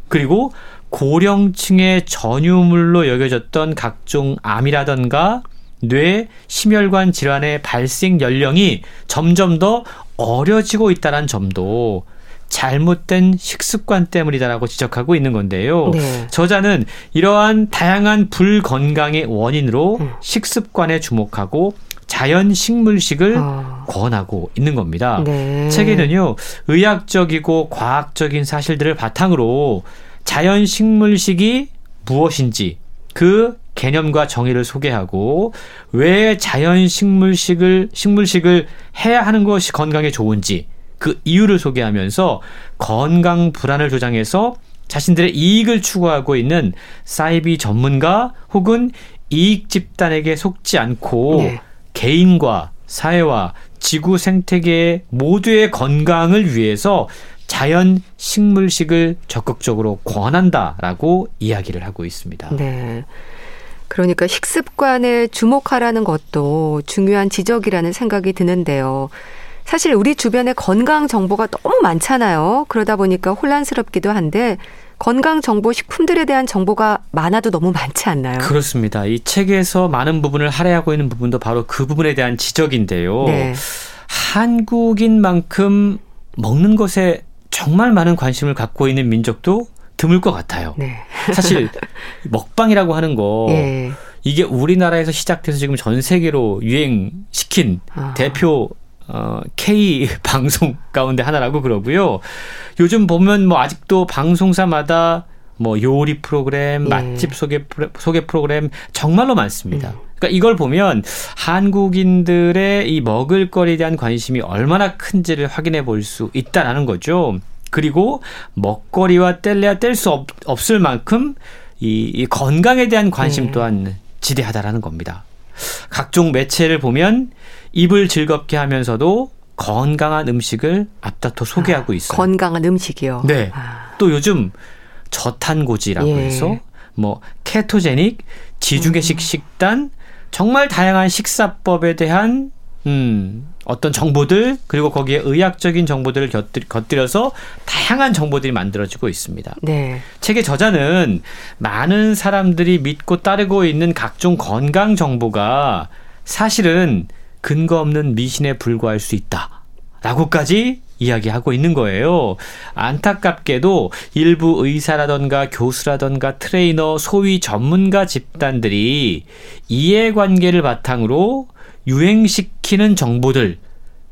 그리고 고령층의 전유물로 여겨졌던 각종 암이라던가 뇌 심혈관 질환의 발생 연령이 점점 더 어려지고 있다는 점도 잘못된 식습관 때문이다라고 지적하고 있는 건데요. 네. 저자는 이러한 다양한 불건강의 원인으로 음. 식습관에 주목하고 자연 식물식을 어. 권하고 있는 겁니다. 네. 책에는요, 의학적이고 과학적인 사실들을 바탕으로 자연 식물식이 무엇인지 그 개념과 정의를 소개하고 왜 자연 식물식을 식물식을 해야 하는 것이 건강에 좋은지 그 이유를 소개하면서 건강 불안을 조장해서 자신들의 이익을 추구하고 있는 사이비 전문가 혹은 이익 집단에게 속지 않고 네. 개인과 사회와 지구 생태계 모두의 건강을 위해서 자연 식물식을 적극적으로 권한다라고 이야기를 하고 있습니다. 네. 그러니까 식습관에 주목하라는 것도 중요한 지적이라는 생각이 드는데요. 사실 우리 주변에 건강 정보가 너무 많잖아요. 그러다 보니까 혼란스럽기도 한데 건강 정보 식품들에 대한 정보가 많아도 너무 많지 않나요? 그렇습니다. 이 책에서 많은 부분을 할애하고 있는 부분도 바로 그 부분에 대한 지적인데요. 네. 한국인만큼 먹는 것에 정말 많은 관심을 갖고 있는 민족도 드물 것 같아요. 네. 사실 <laughs> 먹방이라고 하는 거 예. 이게 우리나라에서 시작돼서 지금 전 세계로 유행시킨 아. 대표 어, K <laughs> 방송 가운데 하나라고 그러고요. 요즘 보면 뭐 아직도 방송사마다 뭐 요리 프로그램, 예. 맛집 소개 소개 프로그램 정말로 많습니다. 음. 그러니까 이걸 보면 한국인들의 이 먹을거리에 대한 관심이 얼마나 큰지를 확인해 볼 수 있다라는 거죠. 그리고 먹거리와 뗄래야 뗄 수 없을 만큼 이, 이, 건강에 대한 관심 네. 또한 지대하다라는 겁니다. 각종 매체를 보면 입을 즐겁게 하면서도 건강한 음식을 앞다퉈 소개하고 아, 있어요. 건강한 음식이요. 네. 아. 또 요즘 저탄고지라고 예. 해서 뭐 케토제닉, 지중해식 음. 식단, 정말 다양한 식사법에 대한 음, 어떤 정보들 그리고 거기에 의학적인 정보들을 곁들여서 다양한 정보들이 만들어지고 있습니다. 네. 책의 저자는 많은 사람들이 믿고 따르고 있는 각종 건강 정보가 사실은 근거 없는 미신에 불과할 수 있다. 라고까지 이야기하고 있는 거예요. 안타깝게도 일부 의사라던가 교수라던가 트레이너, 소위 전문가 집단들이 이해관계를 바탕으로 유행시키는 정보들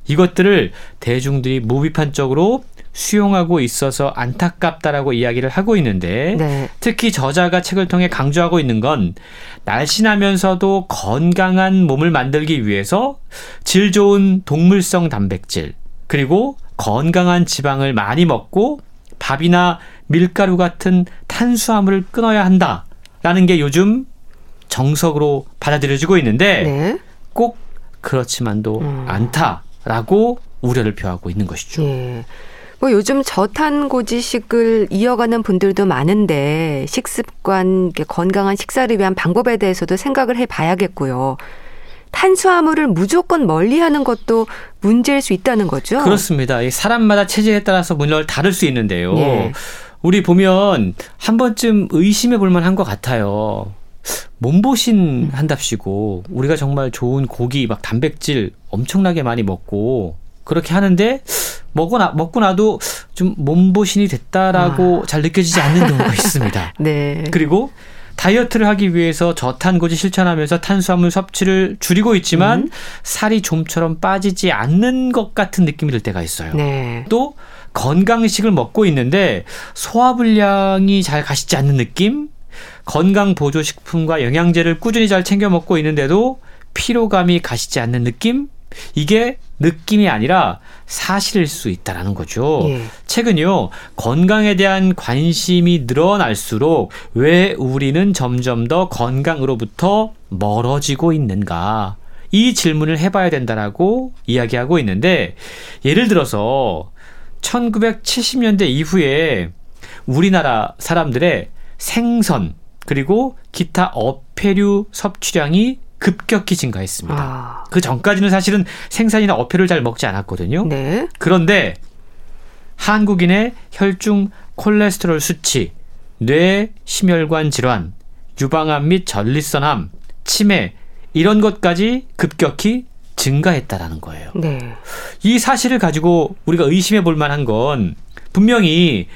이것들을 대중들이 무비판적으로 수용하고 있어서 안타깝다라고 이야기를 하고 있는데 네. 특히 저자가 책을 통해 강조하고 있는 건 날씬하면서도 건강한 몸을 만들기 위해서 질 좋은 동물성 단백질 그리고 건강한 지방을 많이 먹고 밥이나 밀가루 같은 탄수화물을 끊어야 한다라는 게 요즘 정석으로 받아들여지고 있는데 네. 꼭 그렇지만도 음. 않다라고 우려를 표하고 있는 것이죠. 예. 뭐 요즘 저탄고지식을 이어가는 분들도 많은데 식습관, 건강한 식사를 위한 방법에 대해서도 생각을 해봐야겠고요. 탄수화물을 무조건 멀리하는 것도 문제일 수 있다는 거죠. 그렇습니다. 사람마다 체질에 따라서 물론 다를 수 있는데요. 예. 우리 보면 한 번쯤 의심해 볼 만한 것 같아요. 몸보신 한답시고 우리가 정말 좋은 고기 막 단백질 엄청나게 많이 먹고 그렇게 하는데 먹고 나 먹고 나도 좀 몸보신이 됐다라고 아. 잘 느껴지지 않는 경우가 <laughs> 있습니다. 네. 그리고 다이어트를 하기 위해서 저탄고지 실천하면서 탄수화물 섭취를 줄이고 있지만 음. 살이 좀처럼 빠지지 않는 것 같은 느낌이 들 때가 있어요. 네. 또 건강식을 먹고 있는데 소화불량이 잘 가시지 않는 느낌? 건강 보조 식품과 영양제를 꾸준히 잘 챙겨 먹고 있는데도 피로감이 가시지 않는 느낌? 이게 느낌이 아니라 사실일 수 있다라는 거죠. 예. 최근요 건강에 대한 관심이 늘어날수록 왜 우리는 점점 더 건강으로부터 멀어지고 있는가? 이 질문을 해봐야 된다라고 이야기하고 있는데 예를 들어서 1970년대 이후에 우리나라 사람들의 생선 그리고 기타 어패류 섭취량이 급격히 증가했습니다. 아. 그 전까지는 사실은 생산이나 어패를 잘 먹지 않았거든요. 네. 그런데 한국인의 혈중 콜레스테롤 수치, 뇌 심혈관 질환, 유방암 및 전립선암, 치매 이런 것까지 급격히 증가했다라는 거예요. 네. 이 사실을 가지고 우리가 의심해 볼 만한 건 분명히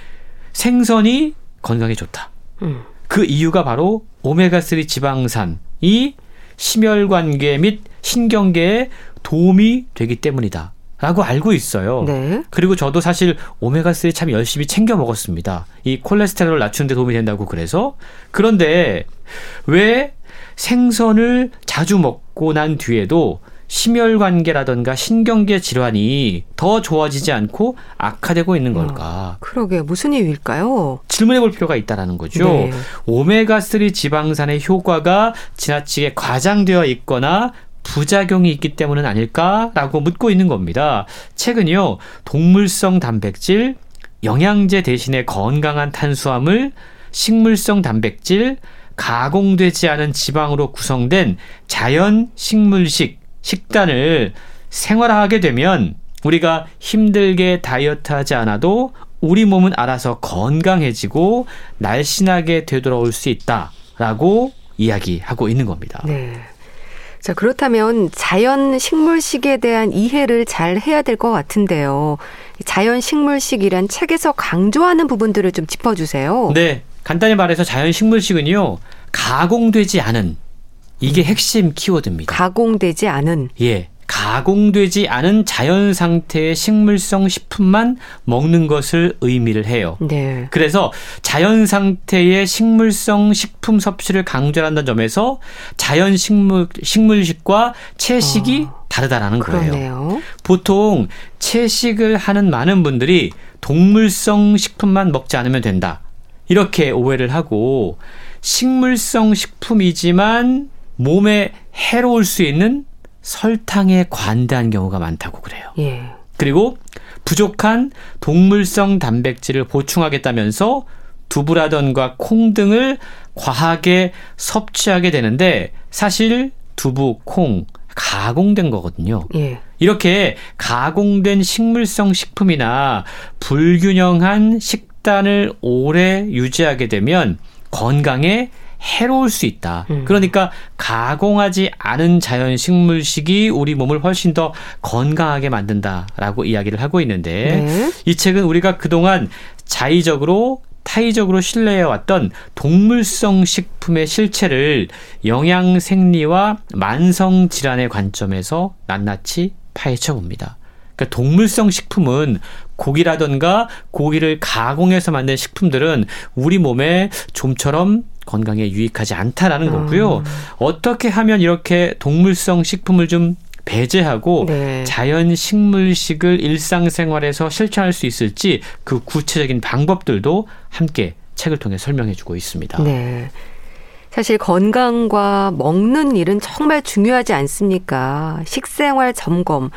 생선이 건강에 좋다. 음. 그 이유가 바로 오메가3 지방산이 심혈관계 및 신경계에 도움이 되기 때문이다. 라고 알고 있어요. 네. 그리고 저도 사실 오메가3 참 열심히 챙겨 먹었습니다. 이 콜레스테롤 낮추는 데 도움이 된다고 그래서. 그런데 왜 생선을 자주 먹고 난 뒤에도 심혈관계라던가 신경계 질환이 더 좋아지지 않고 악화되고 있는 걸까? 어, 그러게 무슨 이유일까요? 질문해 볼 필요가 있다라는 거죠. 네. 오메가3 지방산의 효과가 지나치게 과장되어 있거나 부작용이 있기 때문은 아닐까라고 묻고 있는 겁니다. 최근요, 동물성 단백질, 영양제 대신에 건강한 탄수화물, 식물성 단백질, 가공되지 않은 지방으로 구성된 자연 식물식 식단을 생활화하게 되면 우리가 힘들게 다이어트 하지 않아도 우리 몸은 알아서 건강해지고 날씬하게 되돌아올 수 있다라고 이야기하고 있는 겁니다. 네. 자, 그렇다면 자연 식물식에 대한 이해를 잘 해야 될 것 같은데요. 자연 식물식이란 책에서 강조하는 부분들을 좀 짚어주세요. 네. 간단히 말해서 자연 식물식은요, 가공되지 않은 이게 음. 핵심 키워드입니다. 가공되지 않은. 예. 가공되지 않은 자연 상태의 식물성 식품만 먹는 것을 의미를 해요. 네. 그래서 자연 상태의 식물성 식품 섭취를 강조한다는 점에서 자연 식물 식물식과 채식이 어, 다르다라는 그러네요. 거예요. 보통 채식을 하는 많은 분들이 동물성 식품만 먹지 않으면 된다. 이렇게 오해를 하고 식물성 식품이지만 몸에 해로울 수 있는 설탕에 관대한 경우가 많다고 그래요. 예. 그리고 부족한 동물성 단백질을 보충하겠다면서 두부라던가 콩 등을 과하게 섭취하게 되는데 사실 두부, 콩 가공된 거거든요. 예. 이렇게 가공된 식물성 식품이나 불균형한 식단을 오래 유지하게 되면 건강에 해로울 수 있다. 음. 그러니까 가공하지 않은 자연 식물식이 우리 몸을 훨씬 더 건강하게 만든다라고 이야기를 하고 있는데 네. 이 책은 우리가 그동안 자의적으로 타의적으로 신뢰해왔던 동물성 식품의 실체를 영양 생리와 만성 질환의 관점에서 낱낱이 파헤쳐 봅니다. 그러니까 동물성 식품은 고기라던가 고기를 가공해서 만든 식품들은 우리 몸에 좀처럼 건강에 유익하지 않다라는 거고요. 음. 어떻게 하면 이렇게 동물성 식품을 좀 배제하고 네. 자연 식물식을 일상생활에서 실천할 수 있을지 그 구체적인 방법들도 함께 책을 통해 설명해 주고 있습니다. 네. 사실 건강과 먹는 일은 정말 중요하지 않습니까? 식생활 점검.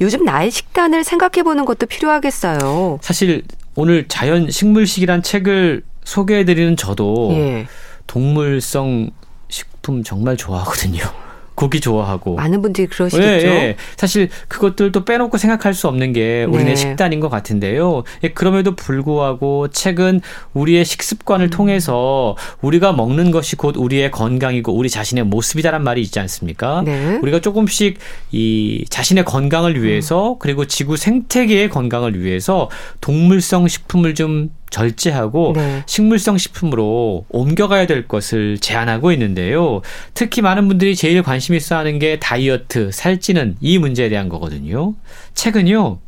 요즘 나의 식단을 생각해 보는 것도 필요하겠어요. 사실 오늘 자연 식물식이란 책을 소개해 드리는 저도 예. 동물성 식품 정말 좋아하거든요. 고기 좋아하고 많은 분들이 그러시겠죠. 예, 예. 사실 그것들도 빼놓고 생각할 수 없는 게 우리네 네. 식단인 것 같은데요. 예, 그럼에도 불구하고 책은 우리의 식습관을 음. 통해서 우리가 먹는 것이 곧 우리의 건강이고 우리 자신의 모습이다란 말이 있지 않습니까? 네. 우리가 조금씩 이 자신의 건강을 위해서 음. 그리고 지구 생태계의 건강을 위해서 동물성 식품을 좀 절제하고 네. 식물성 식품으로 옮겨가야 될 것을 제안하고 있는데요. 특히 많은 분들이 제일 관심 있어 하는 게 다이어트, 살찌는 이 문제에 대한 거거든요. 최근요.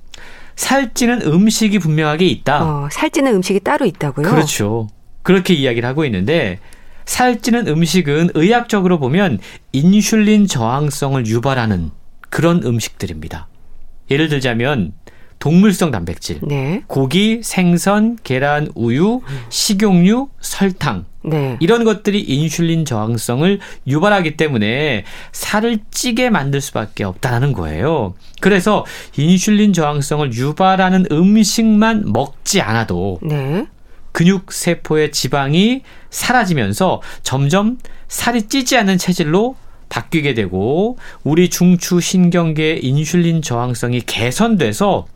살찌는 음식이 분명하게 있다. 어, 살찌는 음식이 따로 있다고요? 그렇죠. 그렇게 이야기를 하고 있는데 살찌는 음식은 의학적으로 보면 인슐린 저항성을 유발하는 그런 음식들입니다. 예를 들자면 동물성 단백질, 네. 고기, 생선, 계란, 우유, 식용유, 설탕 네. 이런 것들이 인슐린 저항성을 유발하기 때문에 살을 찌게 만들 수밖에 없다는 거예요. 그래서 인슐린 저항성을 유발하는 음식만 먹지 않아도 네. 근육 세포의 지방이 사라지면서 점점 살이 찌지 않는 체질로 바뀌게 되고 우리 중추 신경계의 인슐린 저항성이 개선돼서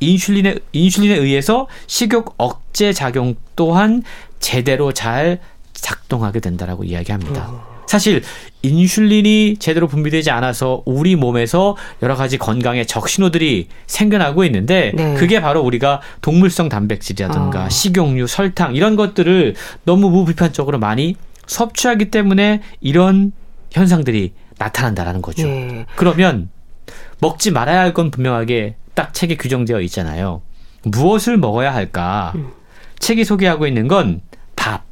인슐린에 인슐린에 의해서 식욕 억제 작용 또한 제대로 잘 작동하게 된다라고 이야기합니다. 어. 사실 인슐린이 제대로 분비되지 않아서 우리 몸에서 여러 가지 건강의 적신호들이 생겨나고 있는데 네. 그게 바로 우리가 동물성 단백질이라든가 어. 식용유, 설탕 이런 것들을 너무 무비판적으로 많이 섭취하기 때문에 이런 현상들이 나타난다라는 거죠. 네. 그러면 먹지 말아야 할 건 분명하게 딱 책에 규정되어 있잖아요. 무엇을 먹어야 할까? 음. 책이 소개하고 있는 건 밥.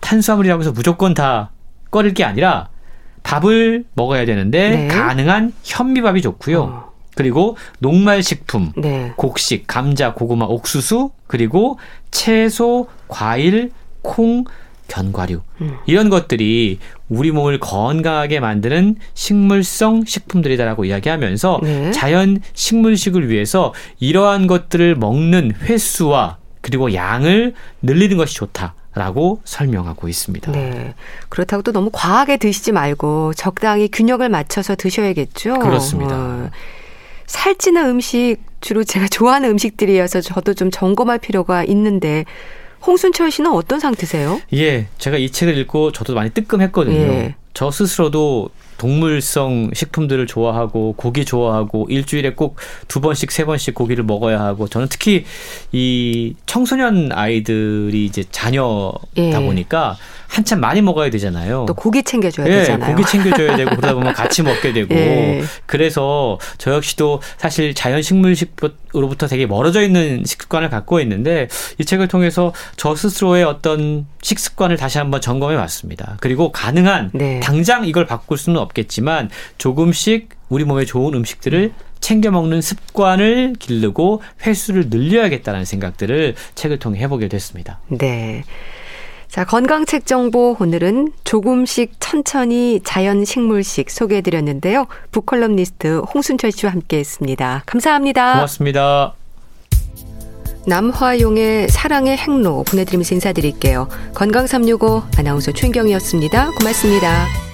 탄수화물이라고 해서 무조건 다 꺼릴 게 아니라 밥을 먹어야 되는데 네. 가능한 현미밥이 좋고요. 어. 그리고 녹말 식품, 네. 곡식, 감자, 고구마, 옥수수, 그리고 채소, 과일, 콩, 견과류 음. 이런 것들이 우리 몸을 건강하게 만드는 식물성 식품들이다라고 이야기하면서 네. 자연 식물식을 위해서 이러한 것들을 먹는 횟수와 그리고 양을 늘리는 것이 좋다. 라고 설명하고 있습니다. 네. 그렇다고 또 너무 과하게 드시지 말고 적당히 균형을 맞춰서 드셔야겠죠. 그렇습니다. 어. 살찌는 음식 주로 제가 <laughs> 좋아하는 음식들이어서 저도 좀 점검할 필요가 있는데 홍순철 씨는 어떤 상태세요? 예, 제가 이 책을 읽고 저도 많이 뜨끔했거든요. 예. 저 스스로도 동물성 식품들을 좋아하고 고기 좋아하고 일주일에 꼭 두 번씩 세 번씩 고기를 먹어야 하고 저는 특히 이 청소년 아이들이 이제 자녀다 예. 보니까 한참 많이 먹어야 되잖아요. 또 고기 챙겨줘야 예, 되잖아요. 고기 챙겨줘야 되고 그러다 보면 <laughs> 같이 먹게 되고 예. 그래서 저 역시도 사실 자연 식물식으로부터 되게 멀어져 있는 식습관을 갖고 있는데 이 책을 통해서 저 스스로의 어떤 식습관을 다시 한번 점검해 봤습니다. 그리고 가능한 네. 당장 이걸 바꿀 수는 없 겠지만 조금씩 우리 몸에 좋은 음식들을 챙겨 먹는 습관을 기르고 횟수를 늘려야겠다는 생각들을 책을 통해 해보게 됐습니다. 네. 자, 건강책 정보 오늘은 조금씩 천천히 자연 식물식 소개해 드렸는데요. 북컬럼니스트 홍순철 씨와 함께 했습니다. 감사합니다. 고맙습니다. 남화용의 사랑의 행로 보내드리면서 인사드릴게요. 건강365 아나운서 최경이었습니다. 고맙습니다.